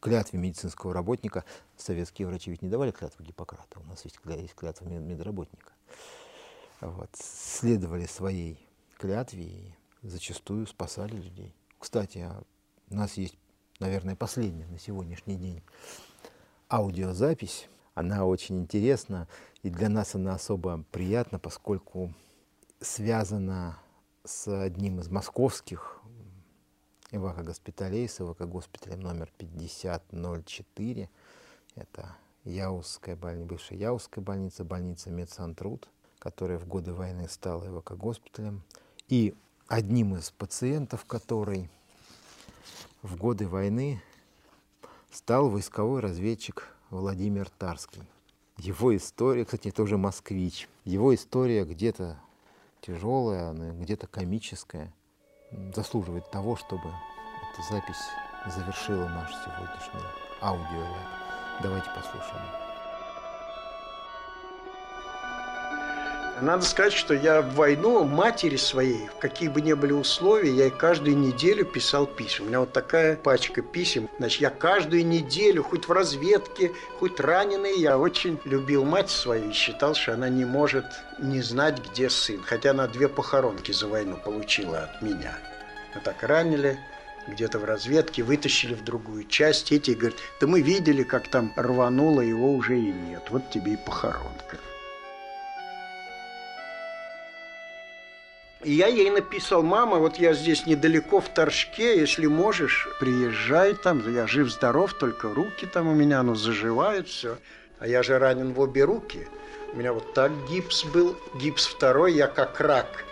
клятве медицинского работника. Советские врачи ведь не давали клятву Гиппократа, у нас ведь есть клятва медработника. Вот. Следовали своей клятве и зачастую спасали людей. Кстати, а у нас есть, наверное, последняя на сегодняшний день аудиозапись. Она очень интересна, и для нас она особо приятна, поскольку связана с одним из московских эвакогоспиталей, с эвакогоспиталем номер 5004. Это Яузская больница, бывшая Яузская больница, больница Медсантруд, которая в годы войны стала эвакогоспиталем. И одним из пациентов, который в годы войны стал войсковой разведчик Владимир Тарский. Его история, кстати, тоже москвич. Его история где-то тяжелая, где-то комическая, заслуживает того, чтобы эта запись завершила наш сегодняшний аудиоряд. Давайте послушаем. Надо сказать, что я в войну матери своей, какие бы ни были условия, я каждую неделю писал письма. У меня вот такая пачка писем. Значит, я каждую неделю, хоть в разведке, хоть раненый, я очень любил мать свою и считал, что она не может не знать, где сын. Хотя она две похоронки за войну получила от меня. Мы так ранили, где-то в разведке, вытащили в другую часть. Эти говорят, да мы видели, как там рвануло, его уже и нет. Вот тебе и похоронка. И я ей написал, мама, вот я здесь недалеко в Торжке, если можешь, приезжай там, я жив-здоров, только руки там у меня, ну, заживают, все. А я же ранен в обе руки. У меня вот так гипс был, гипс второй, я как рак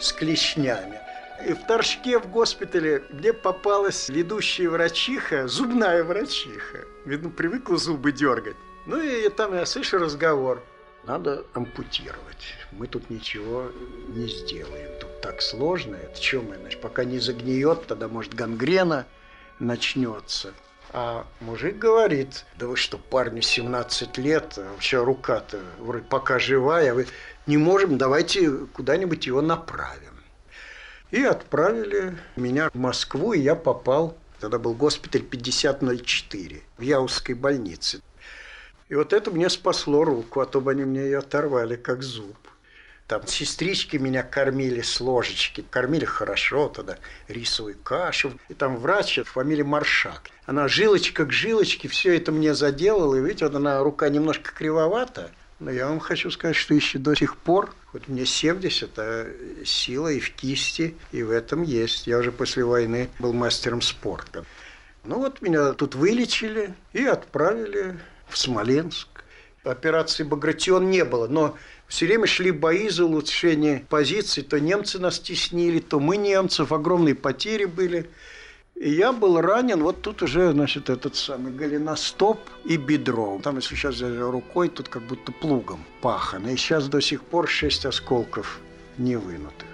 с клешнями. И в Торжке в госпитале мне попалась ведущая врачиха, зубная врачиха. Видно, привыкла зубы дергать. Ну и там я слышу разговор. Надо ампутировать. Мы тут ничего не сделаем. Тут так сложно. Это что мы, значит, пока не загниет, тогда, может, гангрена начнется. А мужик говорит, да вы что, парню 17 лет, а вообще рука-то вроде пока живая, вы не можем, давайте куда-нибудь его направим. И отправили меня в Москву, и я попал, тогда был госпиталь 5004 в Яузской больнице. И вот это мне спасло руку, а то бы они мне ее оторвали, как зуб. Там сестрички меня кормили с ложечки. Кормили хорошо тогда, рисовую кашу. И там врач, фамилия Маршак. Она жилочка к жилочке, все это мне заделала. И видите, вот она рука немножко кривовата. Но я вам хочу сказать, что еще до сих пор, вот мне 70, а сила и в кисти, и в этом есть. Я уже после войны был мастером спорта. Ну вот меня тут вылечили и отправили в Смоленск. Операции Багратион не было, но все время шли бои за улучшение позиций. То немцы нас теснили, то мы немцев. Огромные потери были. И я был ранен, вот тут уже, значит, этот самый голеностоп и бедро. Там, если сейчас рукой, тут как будто плугом пахано. И сейчас до сих пор шесть осколков не вынутых.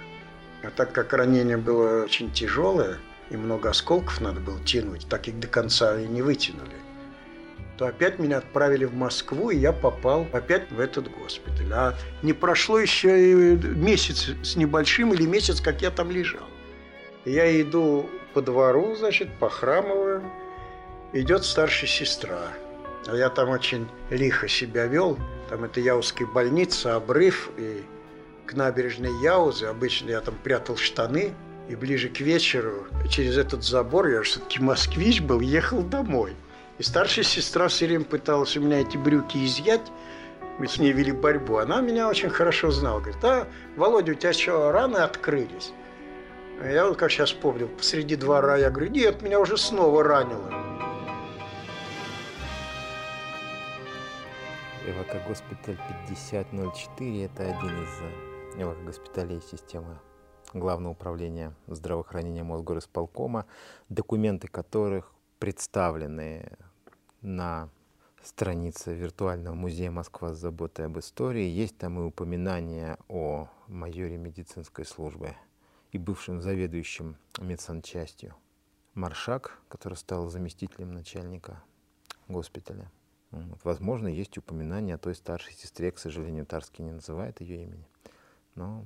А так как ранение было очень тяжелое, и много осколков надо было тянуть, так их до конца и не вытянули то опять меня отправили в Москву, и я попал опять в этот госпиталь. А не прошло еще и месяц с небольшим или месяц, как я там лежал. Я иду по двору, значит, похрамываю. Идет старшая сестра. А я там очень лихо себя вел. Там это Яузская больница, обрыв, и к набережной Яузы. Обычно я там прятал штаны, и ближе к вечеру через этот забор, я все-таки москвич был, ехал домой. И старшая сестра все время пыталась у меня эти брюки изъять. Мы с ней вели борьбу. Она меня очень хорошо знала. Говорит, а, Володя, у тебя что, раны открылись? Я вот как сейчас помню, посреди двора я говорю, нет, меня уже снова ранило. ЭВК-госпиталь 5004 – это один из ЭВК-госпиталей системы Главного управления здравоохранения Мосгорисполкома, документы которых представлены на странице виртуального музея Москва с заботой об истории. Есть там и упоминание о майоре медицинской службы и бывшем заведующем медсанчастью Маршак, который стал заместителем начальника госпиталя. Возможно, есть упоминание о той старшей сестре, к сожалению, Тарский не называет ее имени, но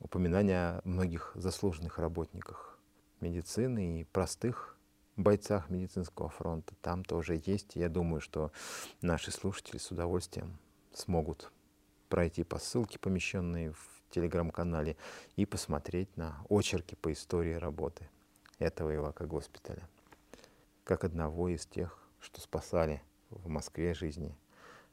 упоминание о многих заслуженных работниках медицины и простых бойцах медицинского фронта. Там тоже есть. Я думаю, что наши слушатели с удовольствием смогут пройти по ссылке, помещенной в телеграм-канале, и посмотреть на очерки по истории работы этого Ивака госпиталя, как одного из тех, что спасали в Москве жизни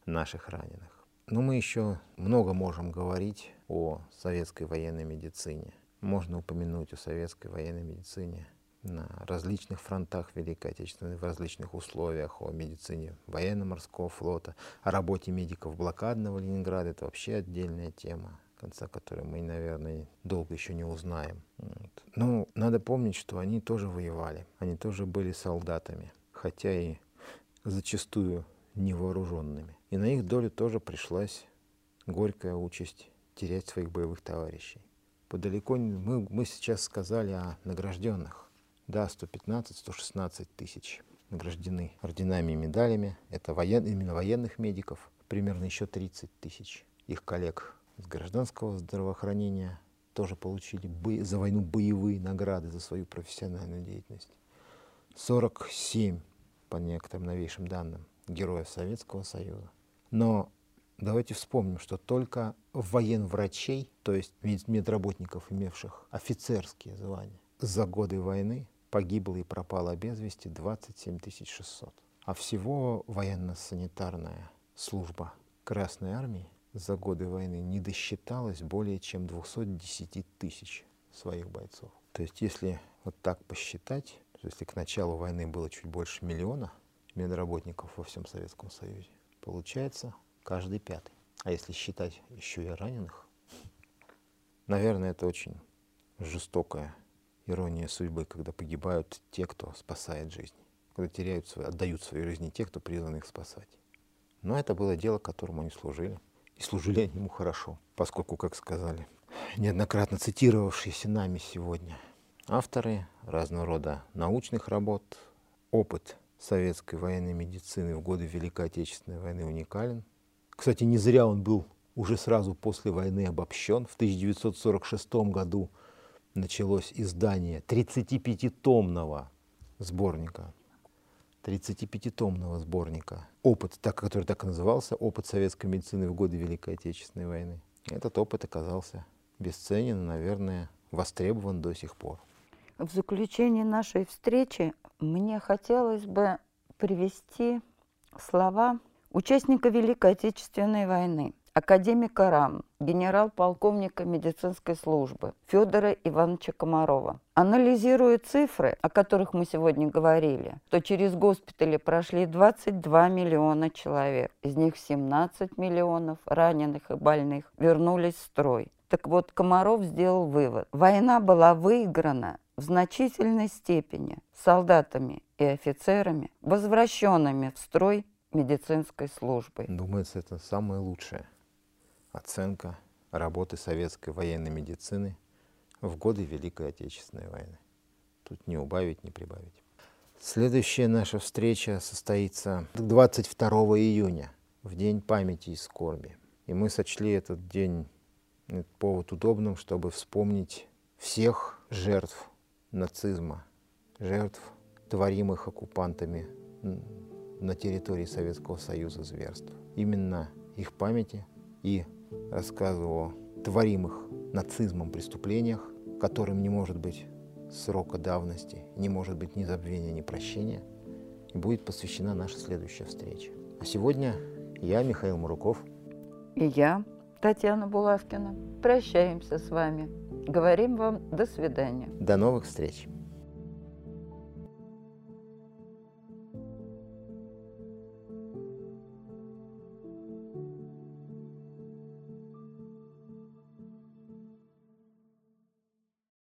наших раненых. Но мы еще много можем говорить о советской военной медицине. Можно упомянуть о советской военной медицине – на различных фронтах Великой Отечественной, в различных условиях, о медицине военно-морского флота, о работе медиков блокадного Ленинграда. Это вообще отдельная тема, конца которой мы, наверное, долго еще не узнаем. Вот. Но надо помнить, что они тоже воевали, они тоже были солдатами, хотя и зачастую невооруженными. И на их долю тоже пришлась горькая участь терять своих боевых товарищей. Подалеко мы, мы сейчас сказали о награжденных. Да, 115-116 тысяч награждены орденами и медалями. Это воен, именно военных медиков. Примерно еще 30 тысяч их коллег из гражданского здравоохранения тоже получили бо- за войну боевые награды за свою профессиональную деятельность. 47, по некоторым новейшим данным, героев Советского Союза. Но давайте вспомним, что только военврачей, то есть мед- медработников, имевших офицерские звания, за годы войны погибло и пропало без вести 27 600. А всего военно-санитарная служба Красной Армии за годы войны не досчиталась более чем 210 тысяч своих бойцов. То есть если вот так посчитать, то если к началу войны было чуть больше миллиона медработников во всем Советском Союзе, получается каждый пятый. А если считать еще и раненых, наверное, это очень жестокая ирония судьбы, когда погибают те, кто спасает жизни, когда теряют свои, отдают свои жизни те, кто призван их спасать. Но это было дело, которому они служили. И служили они ему хорошо, поскольку, как сказали, неоднократно цитировавшиеся нами сегодня авторы разного рода научных работ, опыт советской военной медицины в годы Великой Отечественной войны уникален. Кстати, не зря он был уже сразу после войны обобщен. В 1946 году началось издание 35-томного сборника 35-томного сборника «Опыт», так, который так и назывался, «Опыт советской медицины в годы Великой Отечественной войны». Этот опыт оказался бесценен и, наверное, востребован до сих пор. В заключение нашей встречи мне хотелось бы привести слова участника Великой Отечественной войны, академика РАМ, генерал-полковника медицинской службы Федора Ивановича Комарова. Анализируя цифры, о которых мы сегодня говорили, то через госпитали прошли 22 миллиона человек. Из них 17 миллионов раненых и больных вернулись в строй. Так вот, Комаров сделал вывод. Война была выиграна в значительной степени солдатами и офицерами, возвращенными в строй медицинской службой. Думается, это самая лучшая оценка работы советской военной медицины в годы Великой Отечественной войны. Тут не убавить, не прибавить. Следующая наша встреча состоится 22 июня, в День памяти и скорби. И мы сочли этот день, этот повод удобным, чтобы вспомнить всех жертв нацизма, жертв творимых оккупантами на территории Советского Союза зверств. Именно их памяти и рассказу о творимых нацизмом преступлениях, которым не может быть срока давности, не может быть ни забвения, ни прощения, и будет посвящена наша следующая встреча. А сегодня я, Михаил Муруков. И я, Татьяна Булавкина, прощаемся с вами. Говорим вам до свидания. До новых встреч.